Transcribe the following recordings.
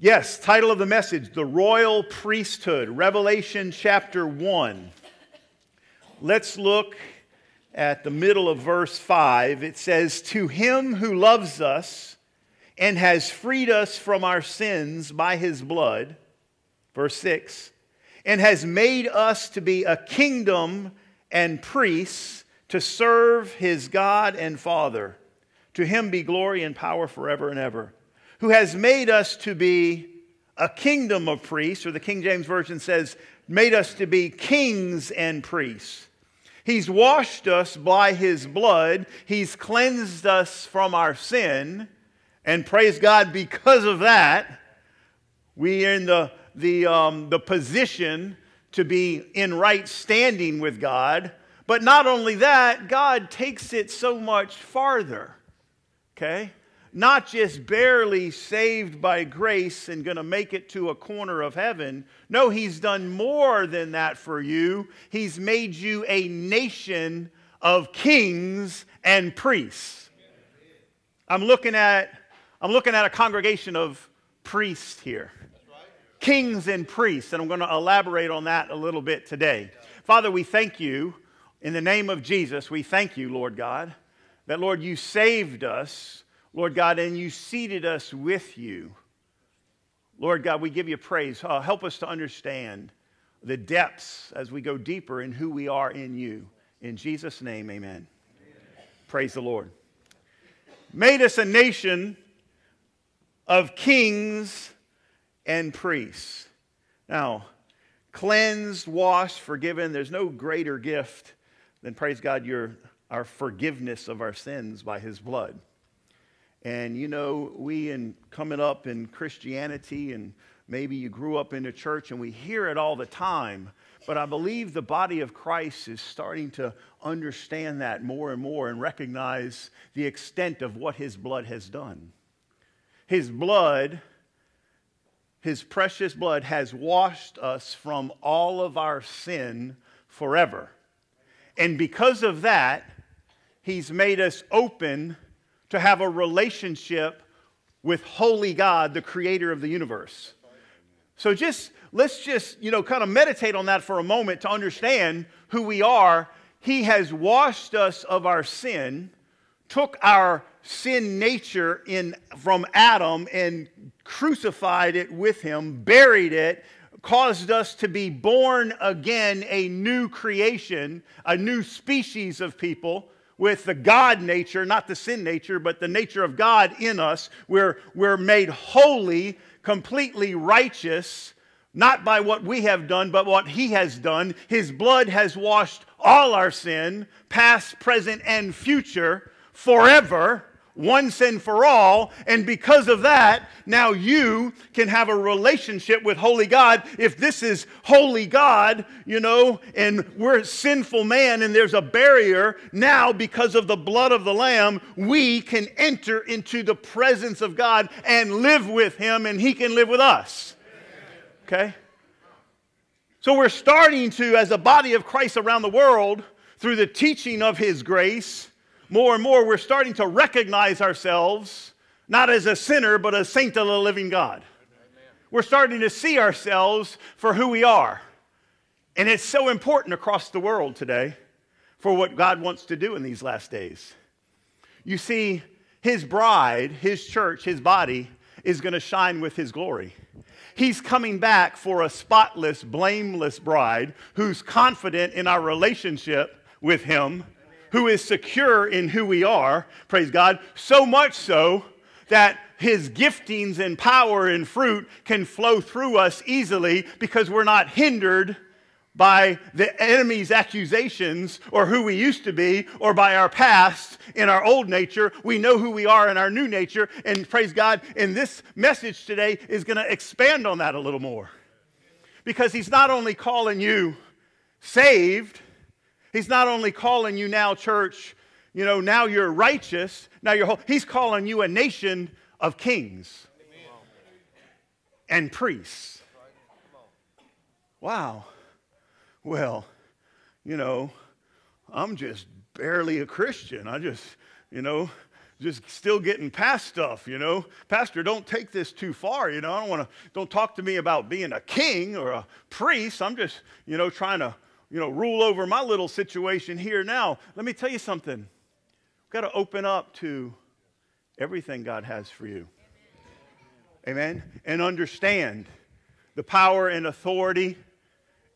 Yes, title of the message The Royal Priesthood, Revelation chapter 1. Let's look at the middle of verse 5. It says, To him who loves us and has freed us from our sins by his blood, verse 6, and has made us to be a kingdom and priests to serve his God and Father. To him be glory and power forever and ever who has made us to be a kingdom of priests, or the King James Version says, made us to be kings and priests. He's washed us by his blood, he's cleansed us from our sin, and praise God, because of that, we are in the, the, um, the position to be in right standing with God. But not only that, God takes it so much farther. Okay? Not just barely saved by grace and going to make it to a corner of heaven. No, he's done more than that for you. He's made you a nation of kings and priests. I'm looking at, I'm looking at a congregation of priests here. Kings and priests, and I'm going to elaborate on that a little bit today. Father, we thank you in the name of Jesus. We thank you, Lord God, that, Lord, you saved us Lord God, and you seated us with you. Lord God, we give you praise. Uh, help us to understand the depths as we go deeper in who we are in you. In Jesus' name, amen. amen. Praise the Lord. Made us a nation of kings and priests. Now, cleansed, washed, forgiven, there's no greater gift than, praise God, your, our forgiveness of our sins by his blood. And you know, we in coming up in Christianity, and maybe you grew up in a church, and we hear it all the time. But I believe the body of Christ is starting to understand that more and more and recognize the extent of what his blood has done. His blood, his precious blood, has washed us from all of our sin forever. And because of that, he's made us open to have a relationship with holy God, the creator of the universe. So just let's just, you know, kind of meditate on that for a moment to understand who we are. He has washed us of our sin, took our sin nature in from Adam and crucified it with him, buried it, caused us to be born again, a new creation, a new species of people with the God nature, not the sin nature, but the nature of God in us. We're, we're made holy, completely righteous, not by what we have done, but what He has done. His blood has washed all our sin, past, present, and future, forever once sin for all. And because of that, now you can have a relationship with Holy God. If this is Holy God, you know, and we're sinful man and there's a barrier, now because of the blood of the Lamb, we can enter into the presence of God and live with Him and He can live with us. Okay? So we're starting to, as a body of Christ around the world, through the teaching of His grace, more and more we're starting to recognize ourselves not as a sinner, but a saint of the living God. We're starting to see ourselves for who we are. And it's so important across the world today for what God wants to do in these last days. You see, His bride, His church, His body is going to shine with His glory. He's coming back for a spotless, blameless bride who's confident in our relationship with Him who is secure in who we are, praise God, so much so that his giftings and power and fruit can flow through us easily because we're not hindered by the enemy's accusations or who we used to be or by our past in our old nature. We know who we are in our new nature. And praise God, and this message today is going to expand on that a little more. Because he's not only calling you saved, He's not only calling you now, church, you know, now you're righteous, now you're whole. He's calling you a nation of kings and priests. Wow. Well, you know, I'm just barely a Christian. I just, you know, just still getting past stuff, you know. Pastor, don't take this too far, you know. I don't want to, don't talk to me about being a king or a priest. I'm just, you know, trying to, you know, rule over my little situation here now. Let me tell you something. We've got to open up to everything God has for you. Amen. And understand the power and authority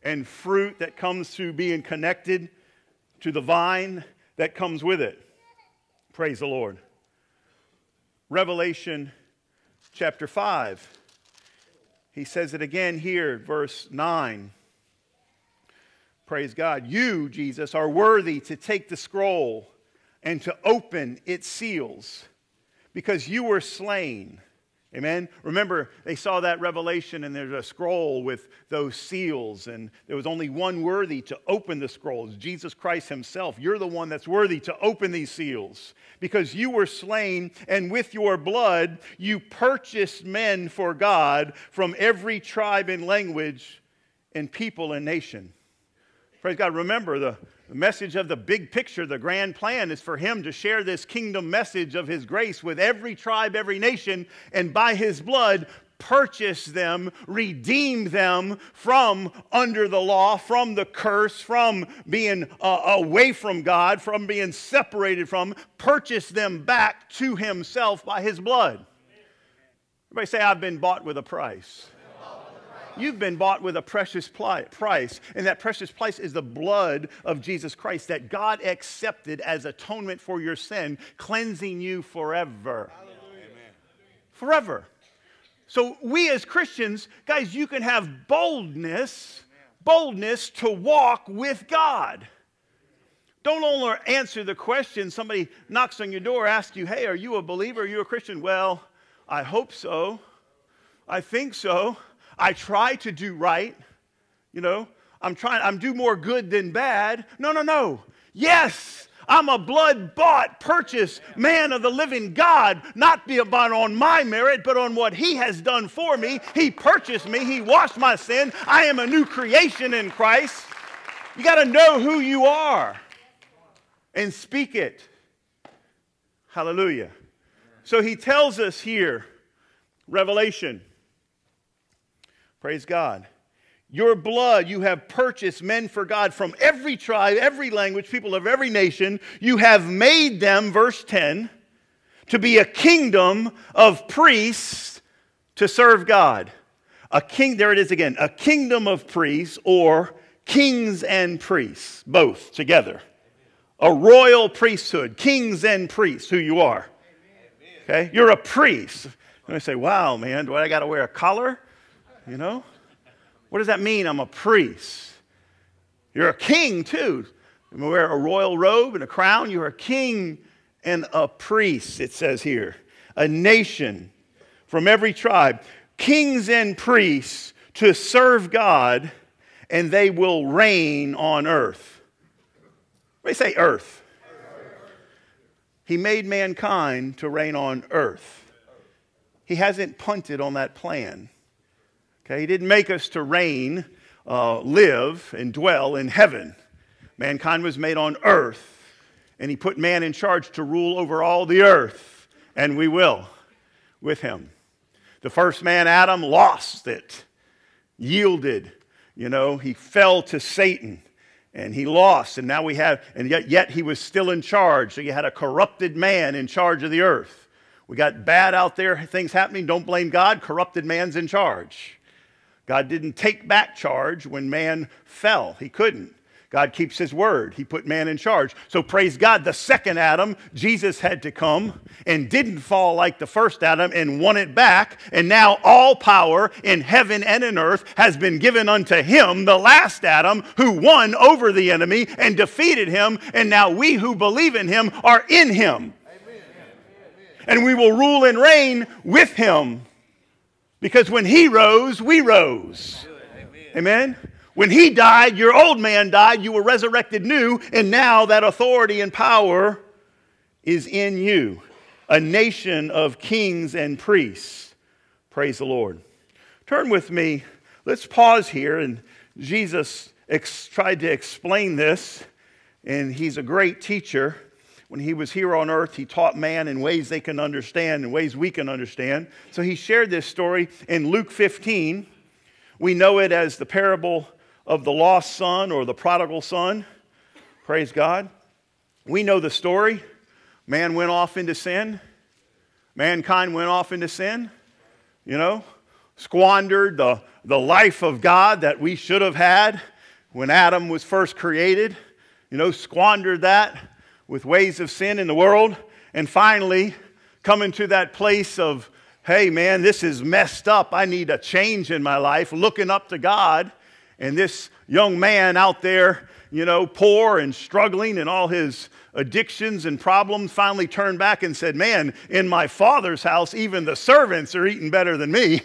and fruit that comes through being connected to the vine that comes with it. Praise the Lord. Revelation chapter 5. He says it again here, verse 9. Praise God. You, Jesus, are worthy to take the scroll and to open its seals because you were slain Amen. Remember, they saw that revelation, and there's a scroll with those seals, and there was only one worthy to open the scrolls Jesus Christ Himself. You're the one that's worthy to open these seals because you were slain, and with your blood you purchased men for God from every tribe and language and people and nation. Praise God. Remember, the, message of the big picture, the grand plan, is for him to share this kingdom message of his grace with every tribe, every nation, and by his blood, purchase them, redeem them from under the law, from the curse, from being uh, away from God, from being separated from, purchase them back to himself by his blood. Everybody say, I've been bought with a price. You've been bought with a precious price, and that precious price is the blood of Jesus Christ that God accepted as atonement for your sin, cleansing you forever. Amen. Forever. So, we as Christians, guys, you can have boldness, boldness to walk with God. Don't only answer the question somebody knocks on your door, asks you, Hey, are you a believer? Are you a Christian? Well, I hope so. I think so. I try to do right. You know, I'm trying, I'm do more good than bad. No, no, no. Yes, I'm a blood bought, purchased man of the living God, not be about on my merit, but on what He has done for me. He purchased me, He washed my sin. I am a new creation in Christ. You got to know who you are and speak it. Hallelujah. So He tells us here, Revelation Praise God. Your blood, you have purchased men for God from every tribe, every language, people of every nation. You have made them, verse 10, to be a kingdom of priests to serve God. A king, there it is again, a kingdom of priests or kings and priests, both together. A royal priesthood, kings and priests, who you are. Okay? You're a priest. And I say, wow, man, do I got to wear a collar? You know? What does that mean? I'm a priest. You're a king, too. You wear a royal robe and a crown. You're a king and a priest, it says here. A nation from every tribe. Kings and priests to serve God, and they will reign on earth. You say, earth? He made mankind to reign on earth. He hasn't punted on that plan. Okay, he didn't make us to reign, uh, live, and dwell in heaven. Mankind was made on earth, and he put man in charge to rule over all the earth, and we will with him. The first man, Adam, lost it, yielded. You know, he fell to Satan and he lost, and now we have, and yet, yet he was still in charge. So you had a corrupted man in charge of the earth. We got bad out there, things happening. Don't blame God. Corrupted man's in charge. God didn't take back charge when man fell. He couldn't. God keeps his word. He put man in charge. So praise God, the second Adam, Jesus had to come and didn't fall like the first Adam and won it back. And now all power in heaven and in earth has been given unto him, the last Adam, who won over the enemy and defeated him. And now we who believe in him are in him. Amen. And we will rule and reign with him because when he rose, we rose. Amen. When he died, your old man died, you were resurrected new, and now that authority and power is in you. A nation of kings and priests. Praise the Lord. Turn with me. Let's pause here. And Jesus ex- tried to explain this, and he's a great teacher when he was here on earth, he taught man in ways they can understand, in ways we can understand. So he shared this story in Luke 15. We know it as the parable of the lost son or the prodigal son. Praise God. We know the story. Man went off into sin. Mankind went off into sin, you know, squandered the, the life of God that we should have had when Adam was first created, you know, squandered that with ways of sin in the world, and finally coming to that place of, hey, man, this is messed up. I need a change in my life, looking up to God. And this young man out there, you know, poor and struggling and all his addictions and problems, finally turned back and said, Man, in my father's house, even the servants are eating better than me.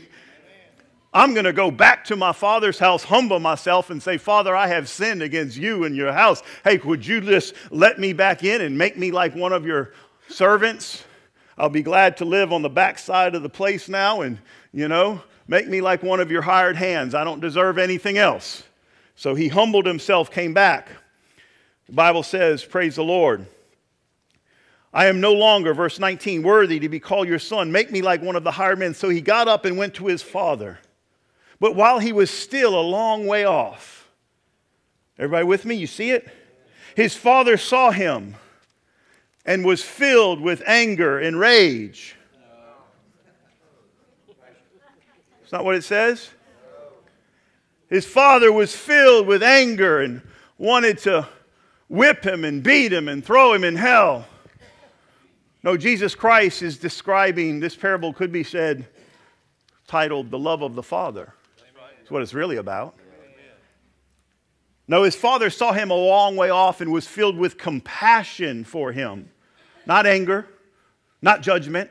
I'm going to go back to my father's house, humble myself, and say, Father, I have sinned against you and your house. Hey, would you just let me back in and make me like one of your servants? I'll be glad to live on the backside of the place now and, you know, make me like one of your hired hands. I don't deserve anything else. So he humbled himself, came back. The Bible says, Praise the Lord. I am no longer, verse 19, worthy to be called your son. Make me like one of the hired men. So he got up and went to his father. But while he was still a long way off, everybody with me? You see it? His father saw him and was filled with anger and rage. It's not what it says. His father was filled with anger and wanted to whip him and beat him and throw him in hell. No, Jesus Christ is describing this parable, could be said, titled The Love of the Father. That's what it's really about. No, his father saw him a long way off and was filled with compassion for him. Not anger, not judgment.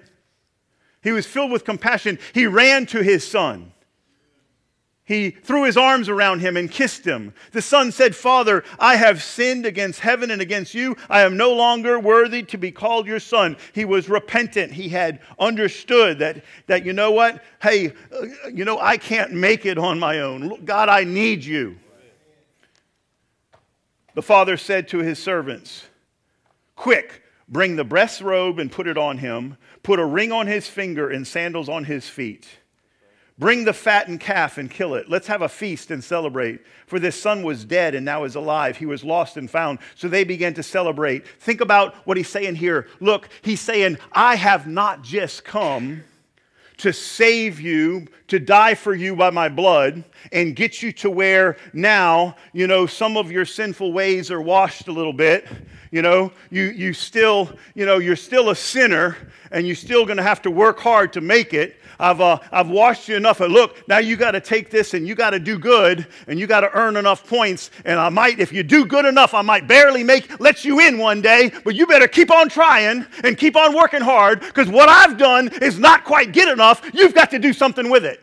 He was filled with compassion. He ran to his son. He threw his arms around him and kissed him. The son said, Father, I have sinned against heaven and against you. I am no longer worthy to be called your son. He was repentant. He had understood that, that you know what? Hey, uh, you know, I can't make it on my own. God, I need you. The father said to his servants, Quick, bring the breast robe and put it on him, put a ring on his finger and sandals on his feet. Bring the fattened calf and kill it. Let's have a feast and celebrate. For this son was dead and now is alive. He was lost and found. So they began to celebrate. Think about what he's saying here. Look, he's saying, I have not just come to save you, to die for you by my blood, and get you to where now, you know, some of your sinful ways are washed a little bit. You know, you, you still, you know, you're still a sinner and you're still going to have to work hard to make it. I've, uh, I've washed you enough. And look, now you got to take this and you got to do good and you got to earn enough points. And I might, if you do good enough, I might barely make, let you in one day. But you better keep on trying and keep on working hard because what I've done is not quite good enough. You've got to do something with it.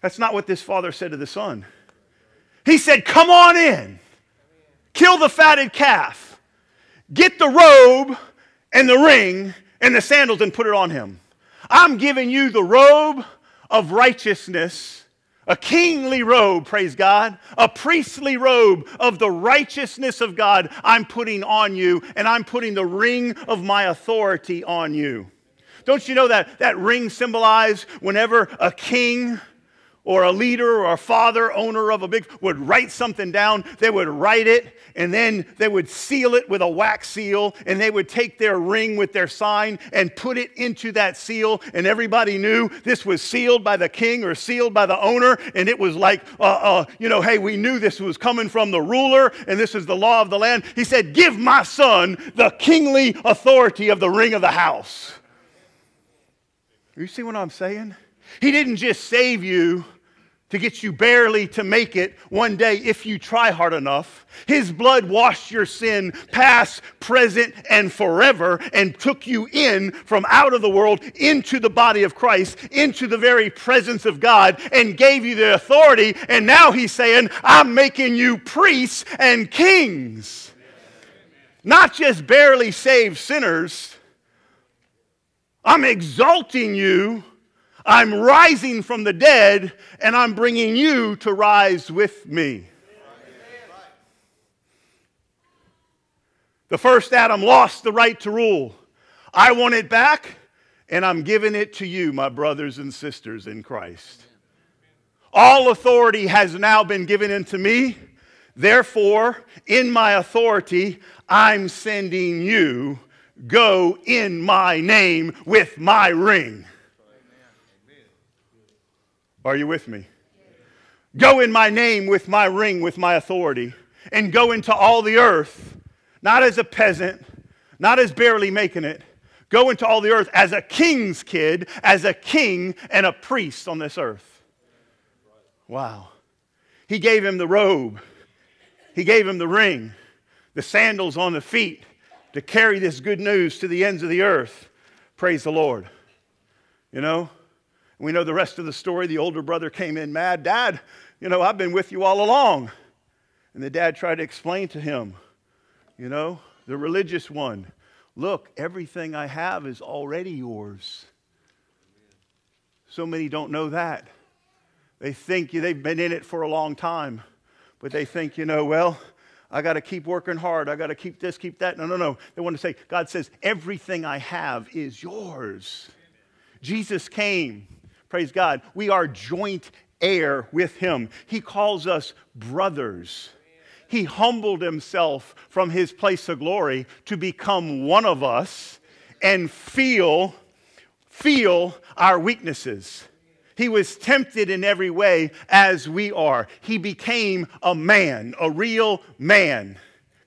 That's not what this father said to the son. He said, Come on in, kill the fatted calf, get the robe and the ring, and the sandals and put it on him. I'm giving you the robe of righteousness, a kingly robe, praise God, a priestly robe of the righteousness of God I'm putting on you, and I'm putting the ring of my authority on you. Don't you know that that ring symbolized whenever a king or a leader or a father, owner of a big, would write something down, they would write it and then they would seal it with a wax seal and they would take their ring with their sign and put it into that seal. And everybody knew this was sealed by the king or sealed by the owner. And it was like, uh, uh, you know, hey, we knew this was coming from the ruler and this is the law of the land. He said, Give my son the kingly authority of the ring of the house. You see what I'm saying? He didn't just save you to get you barely to make it one day if you try hard enough. His blood washed your sin past, present, and forever and took you in from out of the world into the body of Christ, into the very presence of God, and gave you the authority. And now he's saying, I'm making you priests and kings. Not just barely saved sinners. I'm exalting you I'm rising from the dead, and I'm bringing you to rise with me. The first Adam lost the right to rule. I want it back, and I'm giving it to you, my brothers and sisters in Christ. All authority has now been given unto me. Therefore, in my authority, I'm sending you. Go in my name with my ring. Are you with me? Go in my name with my ring, with my authority, and go into all the earth, not as a peasant, not as barely making it. Go into all the earth as a king's kid, as a king and a priest on this earth. Wow. He gave him the robe, he gave him the ring, the sandals on the feet to carry this good news to the ends of the earth. Praise the Lord. You know, we know the rest of the story. The older brother came in mad. Dad, you know, I've been with you all along. And the dad tried to explain to him, you know, the religious one, look, everything I have is already yours. So many don't know that. They think they've been in it for a long time, but they think, you know, well, I got to keep working hard. I got to keep this, keep that. No, no, no. They want to say, God says, everything I have is yours. Jesus came. Praise God. We are joint heir with him. He calls us brothers. He humbled himself from his place of glory to become one of us and feel feel our weaknesses. He was tempted in every way as we are. He became a man, a real man.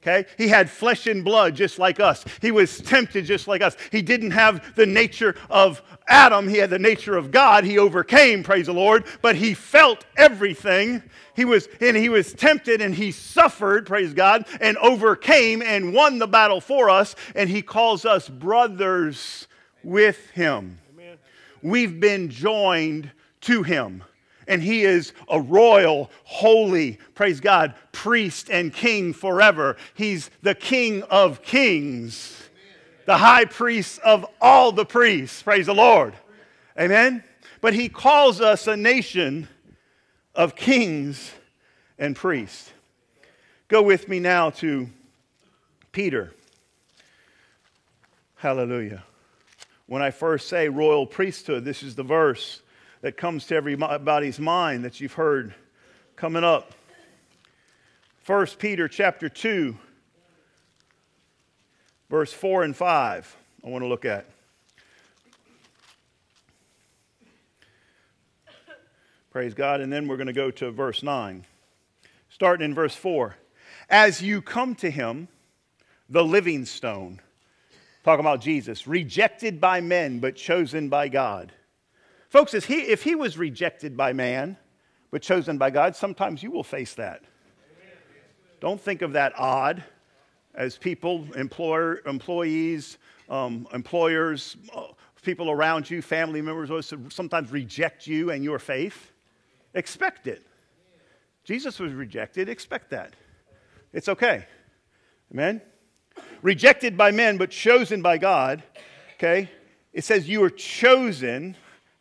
Okay? He had flesh and blood just like us. He was tempted just like us. He didn't have the nature of Adam, he had the nature of God. He overcame, praise the Lord, but he felt everything. He was and he was tempted and he suffered, praise God, and overcame and won the battle for us, and he calls us brothers with him. Amen. We've been joined to him. And he is a royal, holy, praise God, priest and king forever. He's the king of kings, the high priest of all the priests. Praise the Lord. Amen. But he calls us a nation of kings and priests. Go with me now to Peter. Hallelujah. When I first say royal priesthood, this is the verse that comes to everybody's mind that you've heard coming up. 1 Peter chapter 2, verse 4 and 5, I want to look at. Praise God. And then we're going to go to verse 9. Starting in verse 4. As you come to him, the living stone, talking about Jesus, rejected by men but chosen by God Folks, if he, if he was rejected by man, but chosen by God, sometimes you will face that. Don't think of that odd as people, employer, employees, um, employers, people around you, family members sometimes reject you and your faith. Expect it. Jesus was rejected. Expect that. It's okay. Amen? Rejected by men, but chosen by God. Okay? It says you are chosen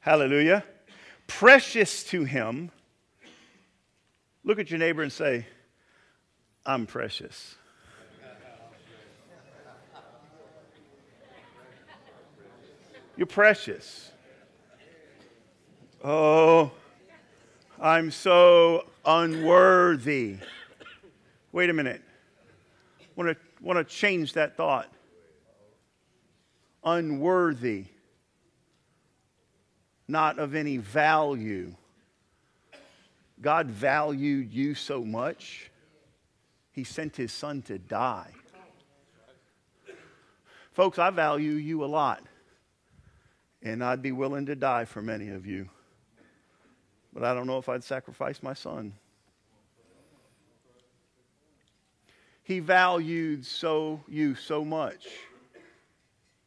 Hallelujah. Precious to him. Look at your neighbor and say, I'm precious. You're precious. Oh, I'm so unworthy. Wait a minute. Want to want to change that thought. Unworthy not of any value. God valued you so much, He sent His Son to die. Folks, I value you a lot, and I'd be willing to die for many of you. But I don't know if I'd sacrifice my son. He valued so you so much.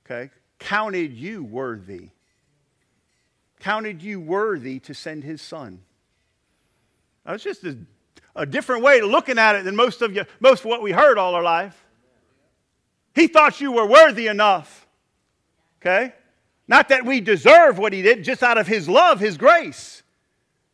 Okay? Counted you worthy counted you worthy to send his son. That's just a, a different way of looking at it than most of you, most of what we heard all our life. He thought you were worthy enough. Okay? Not that we deserve what he did, just out of his love, his grace.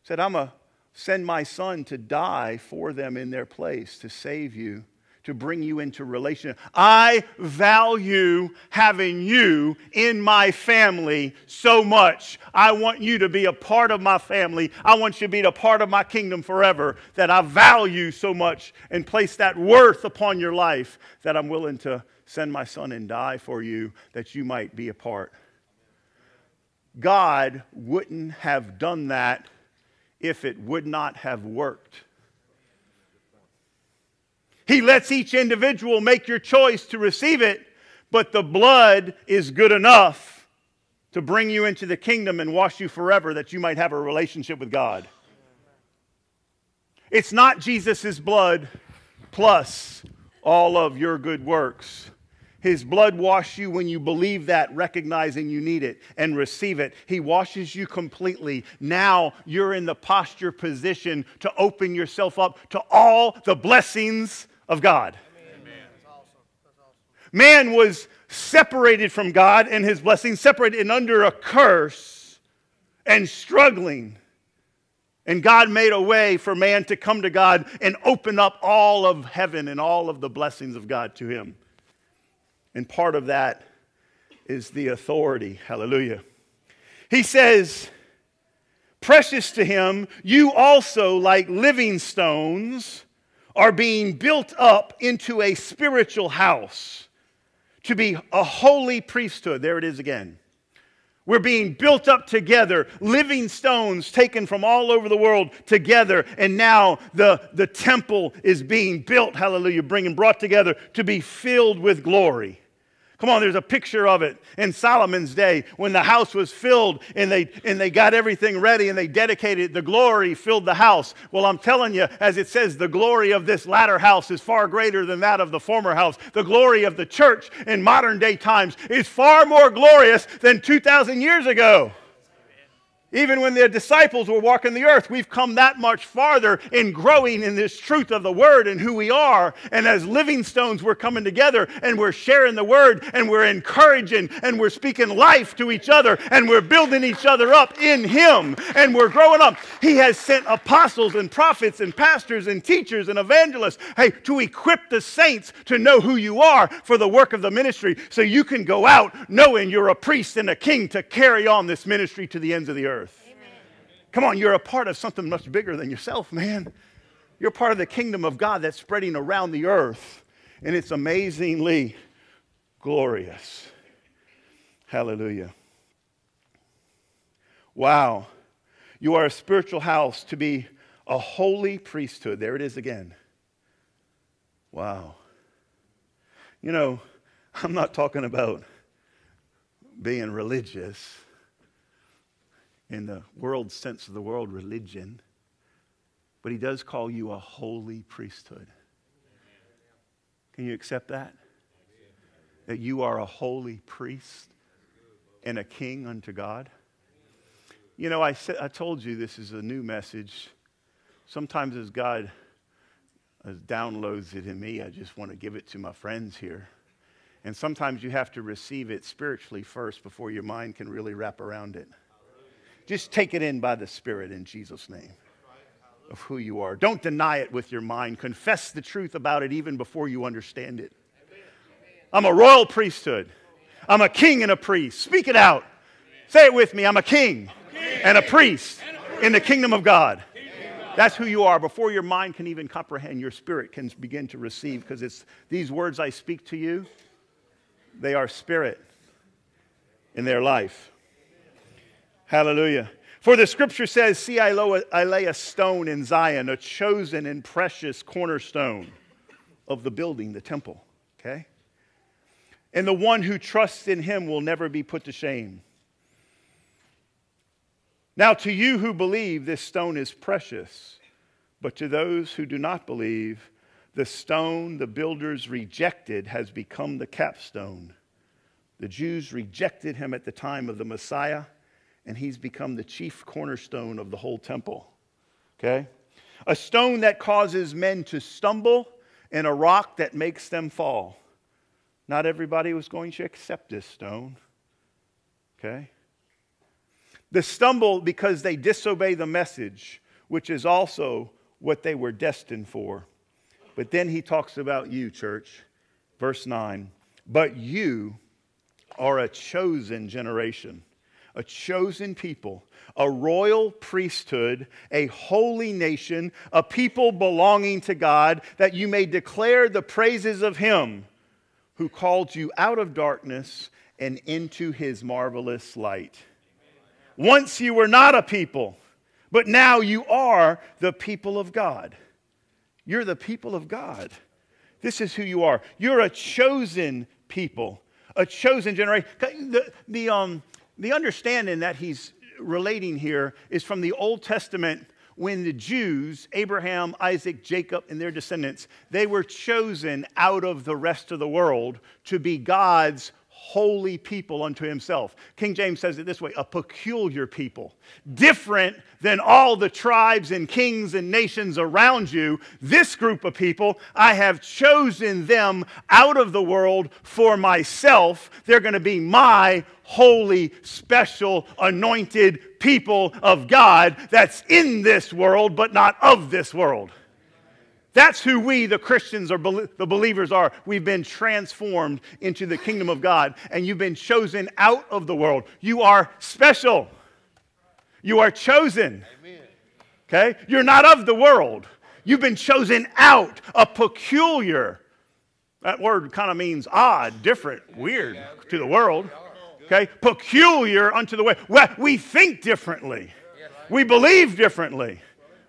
He Said, I'm going to send my son to die for them in their place to save you, to bring you into relationship. I value having you in my family so much. I want you to be a part of my family. I want you to be a part of my kingdom forever that I value so much and place that worth upon your life that I'm willing to send my son and die for you that you might be a part. God wouldn't have done that if it would not have worked. He lets each individual make your choice to receive it, but the blood is good enough to bring you into the kingdom and wash you forever that you might have a relationship with God. It's not Jesus' blood plus all of your good works. His blood washes you when you believe that, recognizing you need it and receive it. He washes you completely. Now you're in the posture position to open yourself up to all the blessings of God. Man was separated from God and his blessings, separated and under a curse and struggling. And God made a way for man to come to God and open up all of heaven and all of the blessings of God to him. And part of that is the authority. Hallelujah. He says, Precious to him, you also, like living stones, are being built up into a spiritual house to be a holy priesthood. There it is again. We're being built up together, living stones taken from all over the world together. And now the, the temple is being built, hallelujah, bringing brought together to be filled with glory. Come on, there's a picture of it in Solomon's day when the house was filled and they, and they got everything ready and they dedicated the glory filled the house. Well, I'm telling you, as it says, the glory of this latter house is far greater than that of the former house. The glory of the church in modern day times is far more glorious than 2,000 years ago. Even when the disciples were walking the earth, we've come that much farther in growing in this truth of the word and who we are. And as living stones, we're coming together and we're sharing the word and we're encouraging and we're speaking life to each other and we're building each other up in Him and we're growing up. He has sent apostles and prophets and pastors and teachers and evangelists, hey, to equip the saints to know who you are for the work of the ministry so you can go out knowing you're a priest and a king to carry on this ministry to the ends of the earth. Come on, you're a part of something much bigger than yourself, man. You're part of the kingdom of God that's spreading around the earth, and it's amazingly glorious. Hallelujah. Wow. You are a spiritual house to be a holy priesthood. There it is again. Wow. You know, I'm not talking about being religious in the world sense of the world, religion, but he does call you a holy priesthood. Can you accept that? That you are a holy priest and a king unto God? You know, I, said, I told you this is a new message. Sometimes as God downloads it in me, I just want to give it to my friends here. And sometimes you have to receive it spiritually first before your mind can really wrap around it. Just take it in by the Spirit in Jesus' name of who you are. Don't deny it with your mind. Confess the truth about it even before you understand it. I'm a royal priesthood. I'm a king and a priest. Speak it out. Say it with me. I'm a king and a priest in the kingdom of God. That's who you are. Before your mind can even comprehend, your spirit can begin to receive because it's these words I speak to you, they are spirit in their life. Hallelujah. For the scripture says, See, I lay a stone in Zion, a chosen and precious cornerstone of the building, the temple. Okay? And the one who trusts in him will never be put to shame. Now, to you who believe, this stone is precious. But to those who do not believe, the stone the builders rejected has become the capstone. The Jews rejected him at the time of the Messiah and he's become the chief cornerstone of the whole temple. Okay? A stone that causes men to stumble, and a rock that makes them fall. Not everybody was going to accept this stone. Okay? The stumble because they disobey the message, which is also what they were destined for. But then he talks about you, church. Verse 9. But you are a chosen generation, a chosen people, a royal priesthood, a holy nation, a people belonging to God, that you may declare the praises of him who called you out of darkness and into his marvelous light. Once you were not a people, but now you are the people of God. You're the people of God. This is who you are. You're a chosen people, a chosen generation. The, the, um, the understanding that he's relating here is from the Old Testament when the Jews, Abraham, Isaac, Jacob, and their descendants, they were chosen out of the rest of the world to be God's holy people unto himself. King James says it this way a peculiar people, different than all the tribes and kings and nations around you. This group of people, I have chosen them out of the world for myself. They're going to be my holy, special, anointed people of God that's in this world, but not of this world. That's who we, the Christians, or the believers, are. We've been transformed into the kingdom of God, and you've been chosen out of the world. You are special. You are chosen. Okay? You're not of the world. You've been chosen out, a peculiar. That word kind of means odd, different, weird to the world. Okay? Peculiar unto the way. We think differently. We believe differently.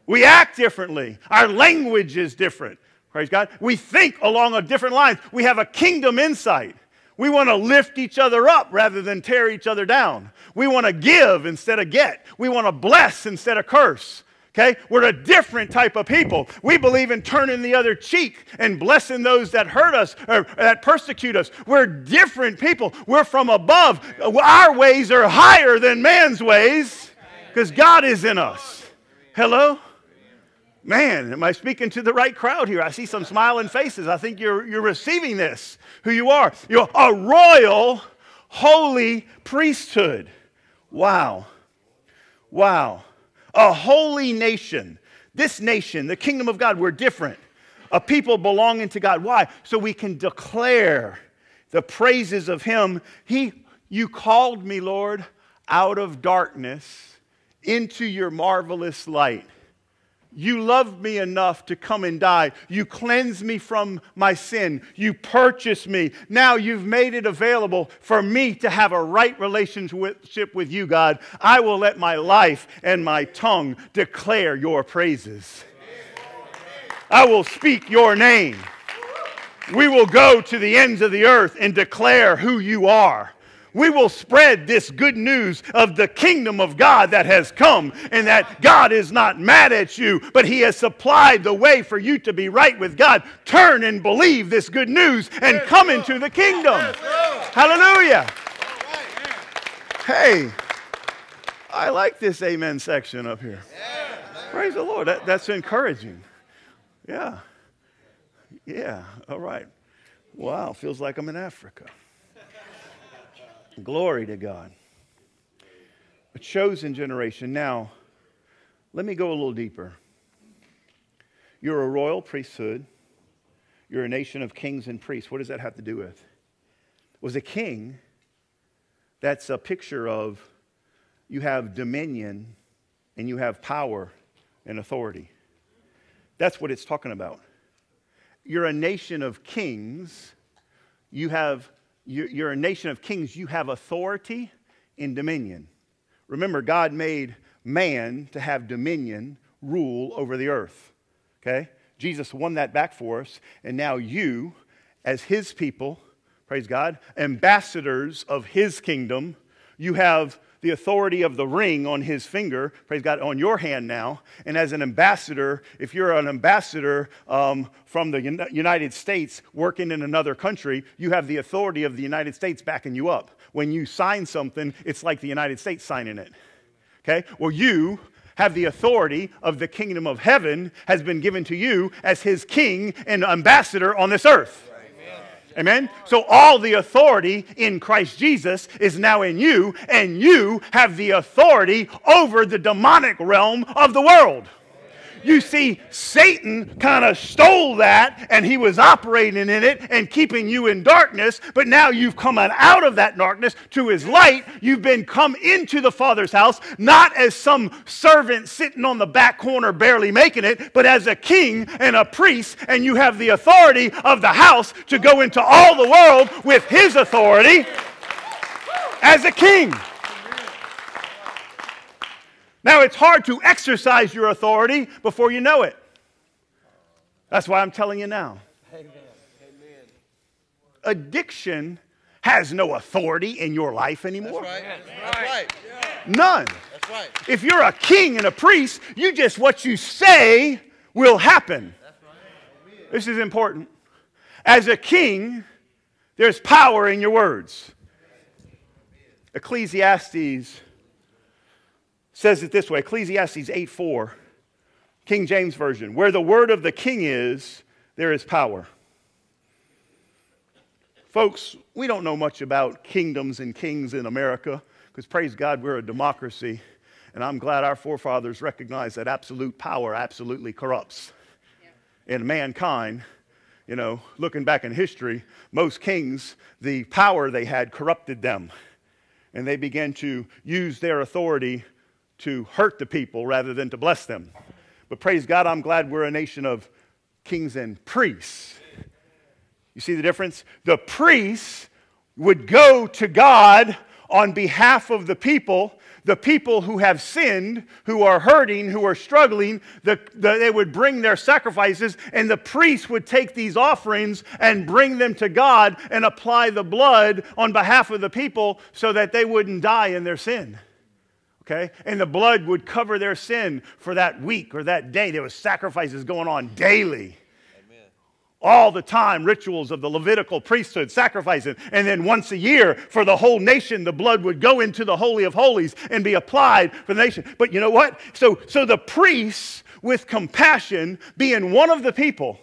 We act differently. Our language is different. Praise God. We think along a different lines. We have a kingdom insight. We want to lift each other up rather than tear each other down. We want to give instead of get. We want to bless instead of curse. Okay? We're a different type of people. We believe in turning the other cheek and blessing those that hurt us or that persecute us. We're different people. We're from above. Our ways are higher than man's ways because God is in us. Hello? Man, am I speaking to the right crowd here? I see some smiling faces. I think you're, you're receiving this, who you are. You're a royal, holy priesthood. Wow. Wow. A holy nation. This nation, the kingdom of God, we're different. A people belonging to God. Why? So we can declare the praises of Him. He, you called me, Lord, out of darkness into your marvelous light. You loved me enough to come and die. You cleansed me from my sin. You purchased me. Now you've made it available for me to have a right relationship with you, God. I will let my life and my tongue declare your praises. I will speak your name. We will go to the ends of the earth and declare who you are we will spread this good news of the kingdom of God that has come and that God is not mad at you, but He has supplied the way for you to be right with God. Turn and believe this good news and come into the kingdom. Hallelujah. Hey, I like this amen section up here. Praise the Lord. That, that's encouraging. Yeah. Yeah. All right. Wow. Feels like I'm in Africa. Glory to God. A chosen generation. Now, let me go a little deeper. You're a royal priesthood. You're a nation of kings and priests. What does that have to do with? Was a king, that's a picture of you have dominion and you have power and authority. That's what it's talking about. You're a nation of kings. You have you're a nation of kings, you have authority and dominion. Remember, God made man to have dominion, rule over the earth. Okay? Jesus won that back for us, and now you, as his people, praise God, ambassadors of his kingdom, you have the authority of the ring on his finger, praise God, on your hand now. And as an ambassador, if you're an ambassador um, from the United States working in another country, you have the authority of the United States backing you up. When you sign something, it's like the United States signing it. Okay? Well, you have the authority of the kingdom of heaven has been given to you as his king and ambassador on this earth. Amen? So all the authority in Christ Jesus is now in you, and you have the authority over the demonic realm of the world. You see, Satan kind of stole that and he was operating in it and keeping you in darkness, but now you've come out of that darkness to his light. You've been come into the Father's house, not as some servant sitting on the back corner barely making it, but as a king and a priest, and you have the authority of the house to go into all the world with his authority as a king. Now, it's hard to exercise your authority before you know it. That's why I'm telling you now. Amen. Addiction has no authority in your life anymore. That's right. That's right. None. That's right. If you're a king and a priest, you just what you say will happen. This is important. As a king, there's power in your words. Ecclesiastes says it this way Ecclesiastes 8 4, King James Version. Where the word of the king is, there is power. Folks, we don't know much about kingdoms and kings in America because, praise God, we're a democracy. And I'm glad our forefathers recognized that absolute power absolutely corrupts. Yeah. In mankind, you know, looking back in history, most kings, the power they had corrupted them. And they began to use their authority to hurt the people rather than to bless them. But praise God, I'm glad we're a nation of kings and priests. You see the difference? The priests would go to God on behalf of the people, the people who have sinned, who are hurting, who are struggling. The, the, they would bring their sacrifices, and the priests would take these offerings and bring them to God and apply the blood on behalf of the people so that they wouldn't die in their sin okay? And the blood would cover their sin for that week or that day. There was sacrifices going on daily. Amen. All the time, rituals of the Levitical priesthood, sacrificing. And then once a year, for the whole nation, the blood would go into the Holy of Holies and be applied for the nation. But you know what? So, so the priests, with compassion, being one of the people,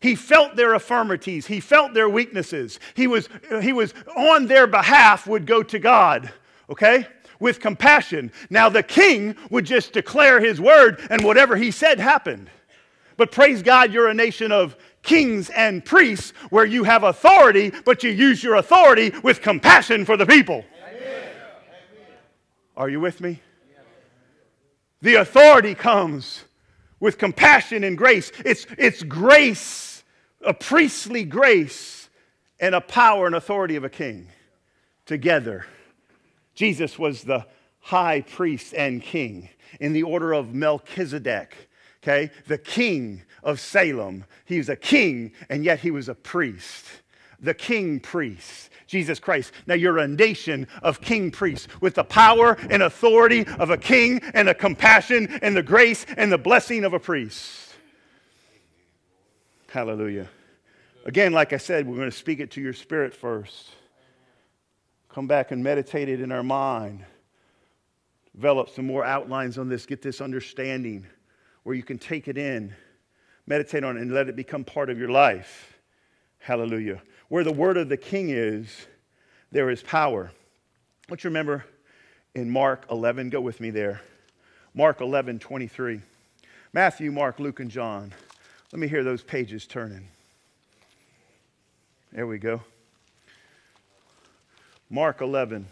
he felt their infirmities. He felt their weaknesses. He was, he was on their behalf, would go to God. Okay? With compassion. Now, the king would just declare his word, and whatever he said happened. But praise God, you're a nation of kings and priests where you have authority, but you use your authority with compassion for the people. Amen. Are you with me? The authority comes with compassion and grace. It's, it's grace, a priestly grace, and a power and authority of a king together. Jesus was the high priest and king in the order of Melchizedek, okay? The king of Salem. He was a king, and yet he was a priest. The king priest. Jesus Christ. Now you're a nation of king priests with the power and authority of a king and the compassion and the grace and the blessing of a priest. Hallelujah. Again, like I said, we're going to speak it to your spirit first come back and meditate it in our mind. Develop some more outlines on this, get this understanding where you can take it in, meditate on it, and let it become part of your life. Hallelujah. Where the word of the king is, there is power. Don't you remember in Mark 11? Go with me there. Mark 11, 23. Matthew, Mark, Luke, and John. Let me hear those pages turning. There we go. Mark 11.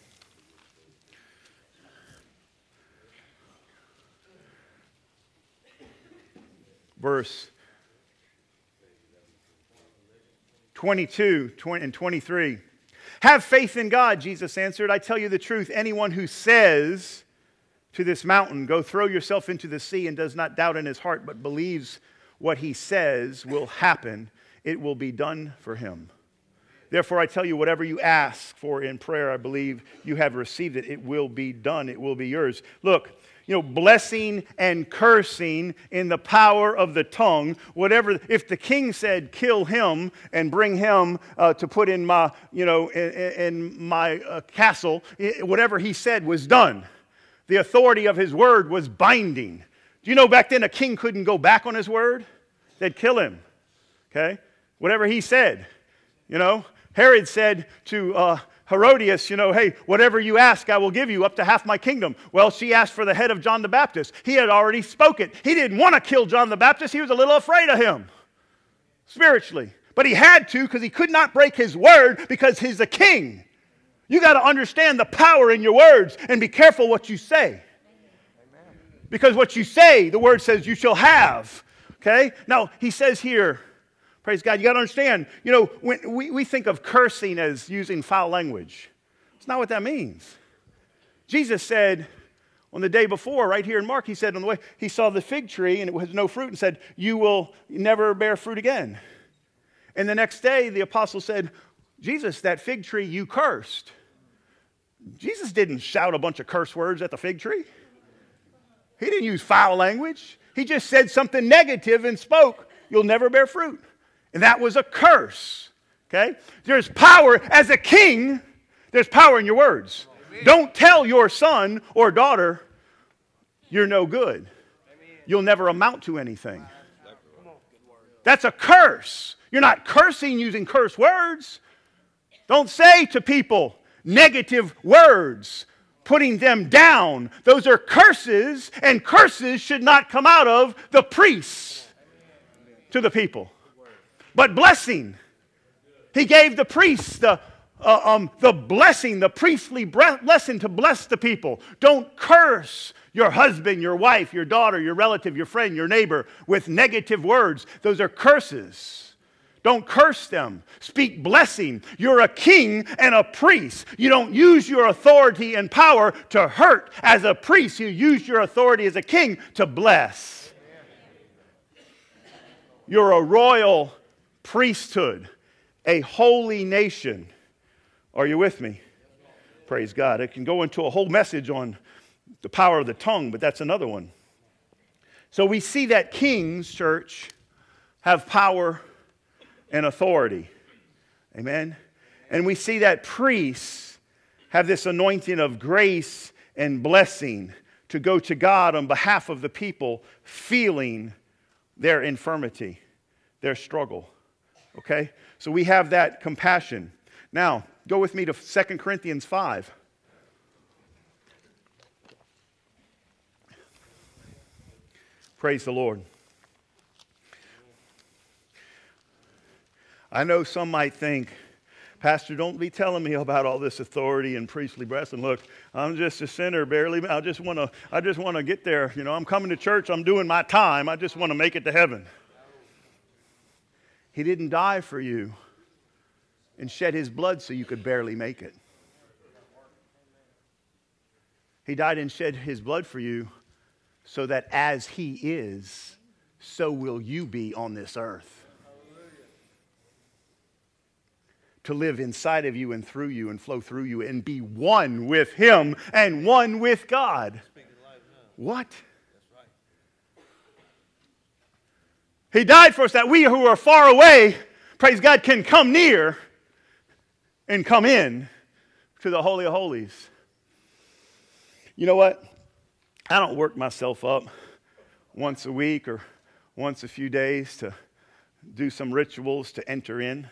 Verse 22 20, and 23. Have faith in God, Jesus answered. I tell you the truth. Anyone who says to this mountain, Go throw yourself into the sea, and does not doubt in his heart, but believes what he says will happen, it will be done for him. Therefore, I tell you, whatever you ask for in prayer, I believe you have received it. It will be done, it will be yours. Look, you know, blessing and cursing in the power of the tongue. Whatever, if the king said, kill him and bring him uh, to put in my, you know, in, in my uh, castle, whatever he said was done. The authority of his word was binding. Do you know back then a king couldn't go back on his word? They'd kill him. Okay? Whatever he said, you know, Herod said to uh, Herodias, you know, hey, whatever you ask, I will give you up to half my kingdom. Well, she asked for the head of John the Baptist. He had already spoken. He didn't want to kill John the Baptist, he was a little afraid of him spiritually. But he had to because he could not break his word because he's a king. You got to understand the power in your words and be careful what you say. Because what you say, the word says you shall have. Okay? Now, he says here, Praise God. You got to understand, you know, when we, we think of cursing as using foul language. It's not what that means. Jesus said on the day before, right here in Mark, he said on the way, he saw the fig tree and it has no fruit and said, You will never bear fruit again. And the next day, the apostle said, Jesus, that fig tree you cursed. Jesus didn't shout a bunch of curse words at the fig tree. He didn't use foul language. He just said something negative and spoke, You'll never bear fruit. And that was a curse. Okay? There's power as a king, there's power in your words. Amen. Don't tell your son or daughter you're no good. Amen. You'll never amount to anything. That's a curse. You're not cursing using curse words. Don't say to people negative words, putting them down. Those are curses, and curses should not come out of the priests to the people but blessing. He gave the priests the, uh, um, the blessing, the priestly blessing to bless the people. Don't curse your husband, your wife, your daughter, your relative, your friend, your neighbor with negative words. Those are curses. Don't curse them. Speak blessing. You're a king and a priest. You don't use your authority and power to hurt. As a priest, you use your authority as a king to bless. You're a royal priesthood, a holy nation. Are you with me? Praise God. It can go into a whole message on the power of the tongue, but that's another one. So we see that kings, church, have power and authority. Amen. And we see that priests have this anointing of grace and blessing to go to God on behalf of the people feeling their infirmity, their struggle. Okay? So we have that compassion. Now, go with me to 2 Corinthians 5. Praise the Lord. I know some might think, Pastor, don't be telling me about all this authority and priestly blessing. Look, I'm just a sinner, barely. I just want to. I just want to get there. You know, I'm coming to church. I'm doing my time. I just want to make it to heaven. He didn't die for you and shed his blood so you could barely make it. He died and shed his blood for you so that as he is, so will you be on this earth. To live inside of you and through you and flow through you and be one with him and one with God. What? He died for us that we who are far away, praise God, can come near and come in to the Holy of Holies. You know what? I don't work myself up once a week or once a few days to do some rituals to enter in.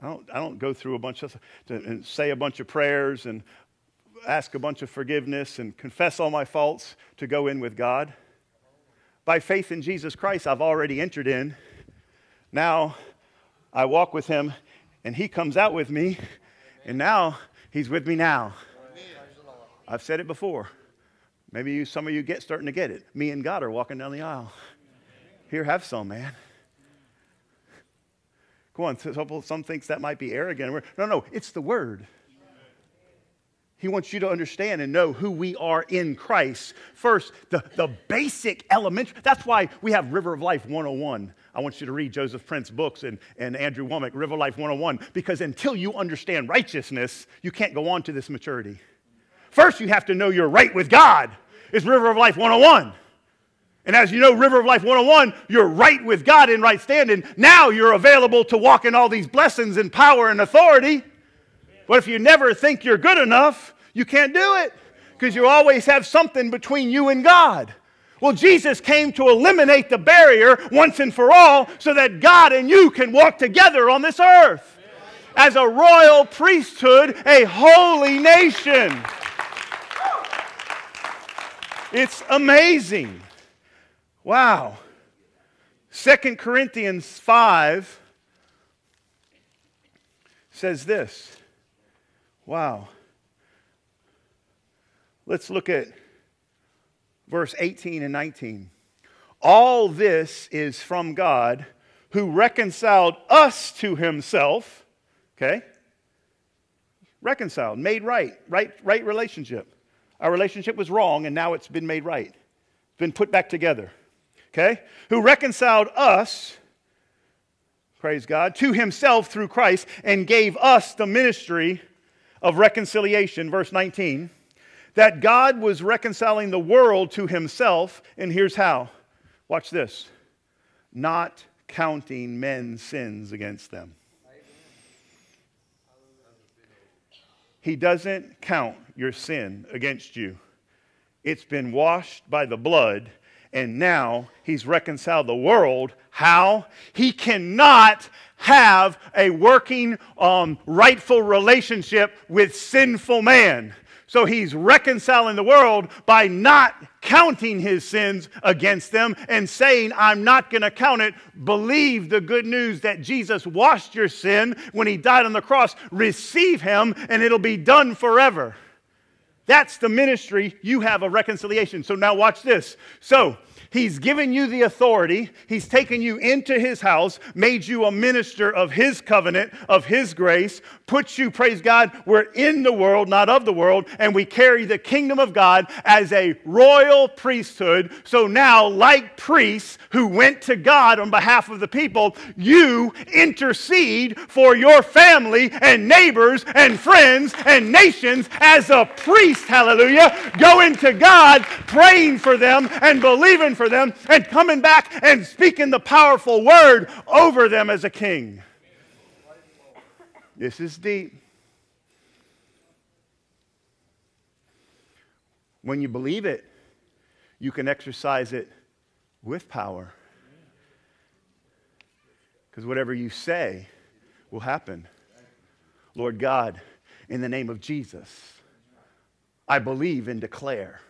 I don't, I don't go through a bunch of, to, and say a bunch of prayers and ask a bunch of forgiveness and confess all my faults to go in with God. By faith in Jesus Christ, I've already entered in. Now I walk with him, and he comes out with me, and now he's with me now. I've said it before. Maybe you, some of you get starting to get it. Me and God are walking down the aisle. Here, have some, man. Go on. Some, some thinks that might be arrogant. No, no, it's the word. He wants you to understand and know who we are in Christ. First, the, the basic element. That's why we have River of Life 101. I want you to read Joseph Prince books and, and Andrew Wommack, River of Life 101, because until you understand righteousness, you can't go on to this maturity. First, you have to know you're right with God. It's River of Life 101. And as you know, River of Life 101, you're right with God in right standing. Now you're available to walk in all these blessings and power and authority. But if you never think you're good enough, you can't do it because you always have something between you and God. Well, Jesus came to eliminate the barrier once and for all so that God and you can walk together on this earth. as a royal priesthood, a holy nation. It's amazing. Wow. Second Corinthians 5 says this. Wow. Let's look at verse 18 and 19. All this is from God who reconciled us to himself. Okay? Reconciled, made right, right, right relationship. Our relationship was wrong, and now it's been made right. It's been put back together. Okay? Who reconciled us, praise God, to himself through Christ and gave us the ministry of reconciliation. Verse 19 that God was reconciling the world to himself, and here's how. Watch this not counting men's sins against them. He doesn't count your sin against you. It's been washed by the blood, and now he's reconciled the world. How? He cannot have a working, um, rightful relationship with sinful man. So he's reconciling the world by not counting his sins against them and saying, I'm not going to count it. Believe the good news that Jesus washed your sin when he died on the cross. Receive him, and it'll be done forever. That's the ministry. You have a reconciliation. So now watch this. So He's given you the authority. He's taken you into his house, made you a minister of his covenant, of his grace, put you, praise God, we're in the world, not of the world, and we carry the kingdom of God as a royal priesthood. So now, like priests who went to God on behalf of the people, you intercede for your family and neighbors and friends and nations as a priest, hallelujah, going to God, praying for them and believing for for them and coming back and speaking the powerful word over them as a king. This is deep. When you believe it, you can exercise it with power. Because whatever you say will happen. Lord God, in the name of Jesus, I believe and declare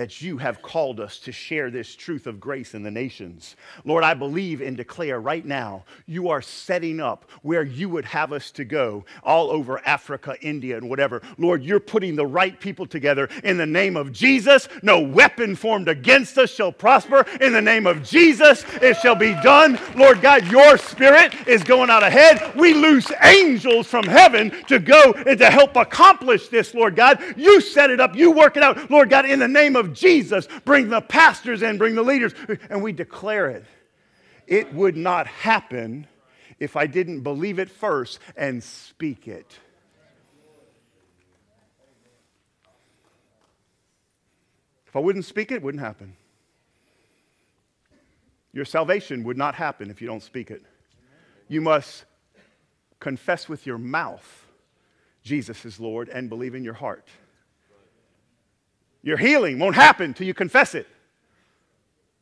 that you have called us to share this truth of grace in the nations. Lord, I believe and declare right now you are setting up where you would have us to go all over Africa, India, and whatever. Lord, you're putting the right people together in the name of Jesus. No weapon formed against us shall prosper. In the name of Jesus, it shall be done. Lord God, your spirit is going out ahead. We loose angels from heaven to go and to help accomplish this, Lord God. You set it up, you work it out, Lord God, in the name of Jesus, bring the pastors in, bring the leaders, and we declare it. It would not happen if I didn't believe it first and speak it. If I wouldn't speak it, it wouldn't happen. Your salvation would not happen if you don't speak it. You must confess with your mouth Jesus is Lord and believe in your heart. Your healing won't happen till you confess it.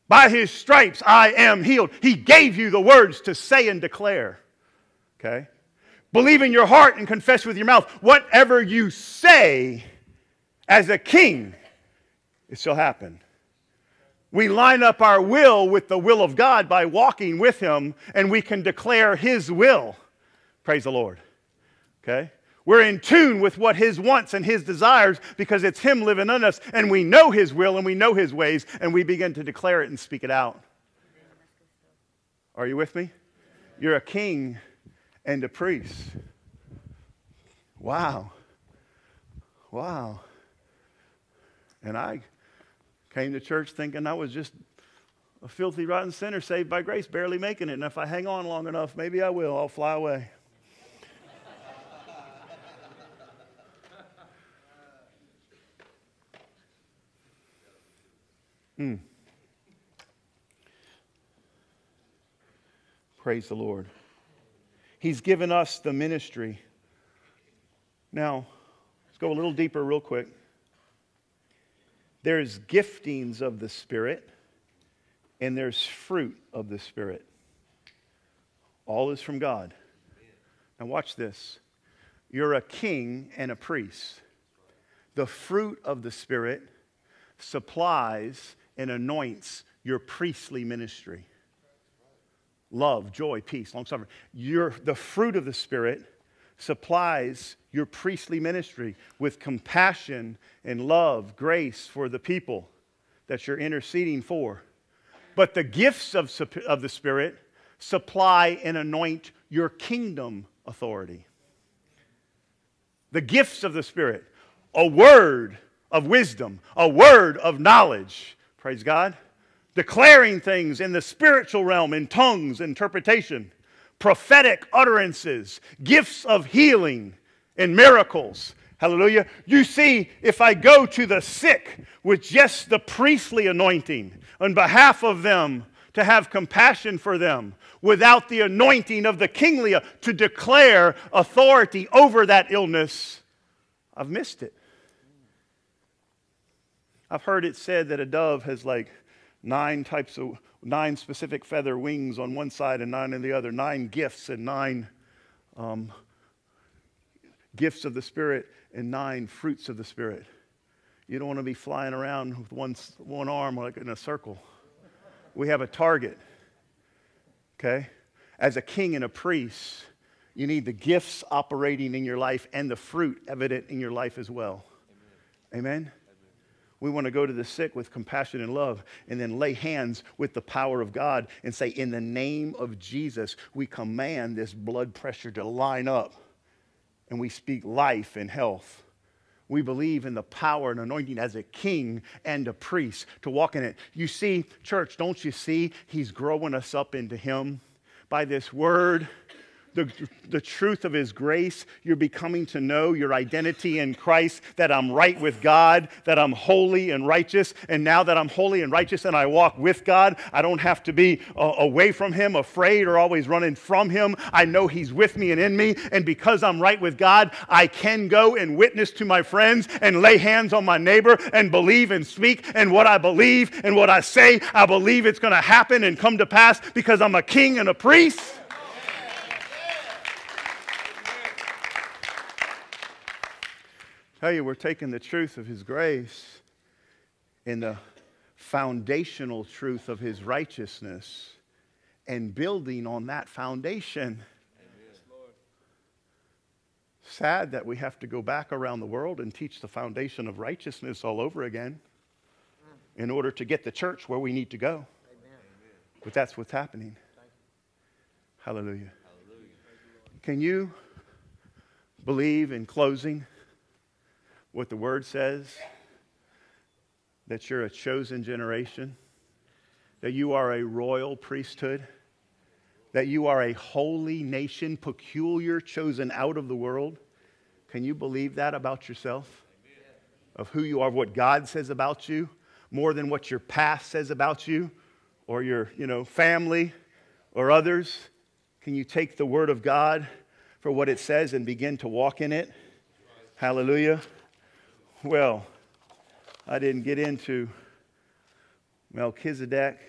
By his stripes I am healed. He gave you the words to say and declare. Okay? Believe in your heart and confess with your mouth. Whatever you say as a king, it shall happen. We line up our will with the will of God by walking with him, and we can declare his will. Praise the Lord. Okay? We're in tune with what His wants and His desires because it's Him living in us, and we know His will and we know His ways, and we begin to declare it and speak it out. Are you with me? You're a king and a priest. Wow. Wow. And I came to church thinking I was just a filthy, rotten sinner saved by grace, barely making it. And if I hang on long enough, maybe I will. I'll fly away. Hmm. Praise the Lord. He's given us the ministry. Now, let's go a little deeper, real quick. There's giftings of the Spirit, and there's fruit of the Spirit. All is from God. Now, watch this. You're a king and a priest. The fruit of the Spirit supplies and anoints your priestly ministry love, joy, peace, long suffering. Your, the fruit of the Spirit supplies your priestly ministry with compassion and love, grace for the people that you're interceding for. But the gifts of, of the Spirit supply and anoint your kingdom authority. The gifts of the Spirit, a word of wisdom, a word of knowledge. Praise God declaring things in the spiritual realm in tongues, interpretation, prophetic utterances, gifts of healing and miracles. Hallelujah. You see, if I go to the sick with just the priestly anointing on behalf of them to have compassion for them, without the anointing of the kingly uh, to declare authority over that illness, I've missed it. I've heard it said that a dove has like nine types of, nine specific feather wings on one side and nine on the other, nine gifts and nine um, gifts of the Spirit and nine fruits of the Spirit. You don't want to be flying around with one, one arm like in a circle. We have a target, okay? As a king and a priest, you need the gifts operating in your life and the fruit evident in your life as well. Amen? Amen? We want to go to the sick with compassion and love and then lay hands with the power of God and say, In the name of Jesus, we command this blood pressure to line up and we speak life and health. We believe in the power and anointing as a king and a priest to walk in it. You see, church, don't you see? He's growing us up into Him by this word the, the truth of His grace. You're becoming to know your identity in Christ, that I'm right with God, that I'm holy and righteous. And now that I'm holy and righteous and I walk with God, I don't have to be uh, away from Him, afraid, or always running from Him. I know He's with me and in me. And because I'm right with God, I can go and witness to my friends and lay hands on my neighbor and believe and speak. And what I believe and what I say, I believe it's going to happen and come to pass because I'm a king and a priest. Tell you, we're taking the truth of His grace and the foundational truth of His righteousness and building on that foundation. Sad that we have to go back around the world and teach the foundation of righteousness all over again in order to get the church where we need to go. But that's what's happening. Hallelujah. Hallelujah. Can you believe in closing? What the word says that you're a chosen generation, that you are a royal priesthood, that you are a holy nation, peculiar, chosen out of the world. Can you believe that about yourself? Of who you are, what God says about you, more than what your past says about you or your you know, family or others? Can you take the word of God for what it says and begin to walk in it? Hallelujah. Well, I didn't get into Melchizedek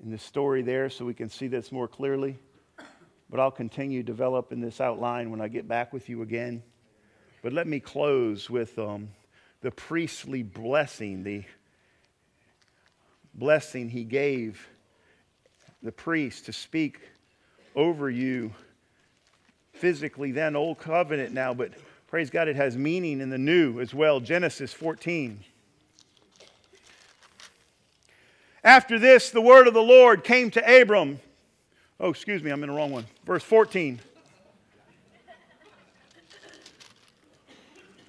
in the story there so we can see this more clearly. But I'll continue developing this outline when I get back with you again. But let me close with um, the priestly blessing, the blessing he gave the priest to speak over you physically, then, Old Covenant now, but Praise God, it has meaning in the new as well. Genesis 14. After this, the word of the Lord came to Abram. Oh, excuse me, I'm in the wrong one. Verse 14.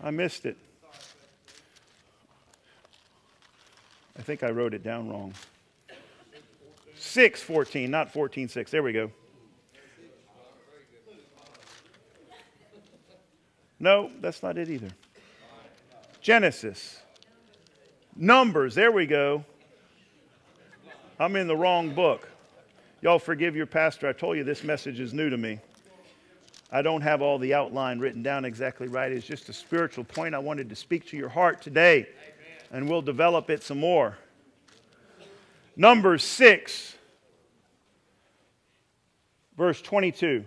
I missed it. I think I wrote it down wrong. 614, not 14.6. There we go. No, that's not it either. Genesis. Numbers, there we go. I'm in the wrong book. Y'all forgive your pastor. I told you this message is new to me. I don't have all the outline written down exactly right. It's just a spiritual point I wanted to speak to your heart today, and we'll develop it some more. Numbers 6, verse 22.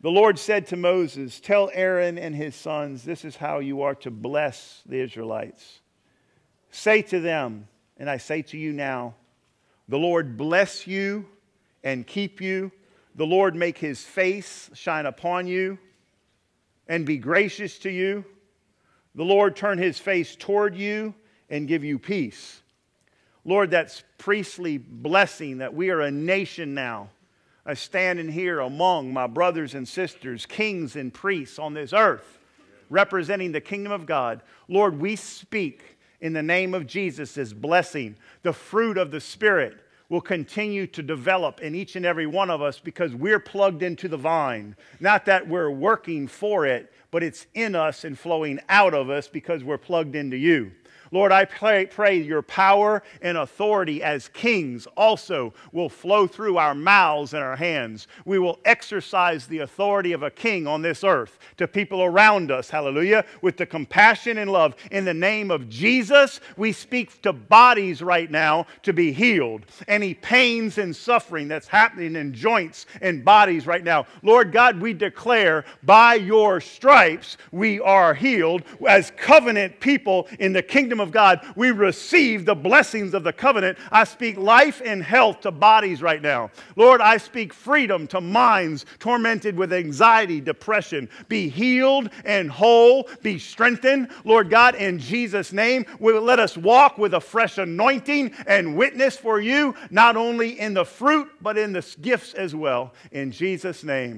The Lord said to Moses, Tell Aaron and his sons, this is how you are to bless the Israelites. Say to them, and I say to you now, the Lord bless you and keep you. The Lord make his face shine upon you and be gracious to you. The Lord turn his face toward you and give you peace. Lord, that's priestly blessing that we are a nation now I standing here among my brothers and sisters, kings and priests on this earth, representing the kingdom of God. Lord, we speak in the name of Jesus blessing. The fruit of the Spirit will continue to develop in each and every one of us because we're plugged into the vine. Not that we're working for it, but it's in us and flowing out of us because we're plugged into you. Lord, I pray, pray, your power and authority as kings also will flow through our mouths and our hands. We will exercise the authority of a king on this earth to people around us, hallelujah, with the compassion and love. In the name of Jesus, we speak to bodies right now to be healed. Any pains and suffering that's happening in joints and bodies right now. Lord God, we declare by your stripes we are healed as covenant people in the kingdom kingdom of God, we receive the blessings of the covenant. I speak life and health to bodies right now. Lord, I speak freedom to minds tormented with anxiety, depression. Be healed and whole, be strengthened. Lord God, in Jesus' name, let us walk with a fresh anointing and witness for you, not only in the fruit, but in the gifts as well. In Jesus' name.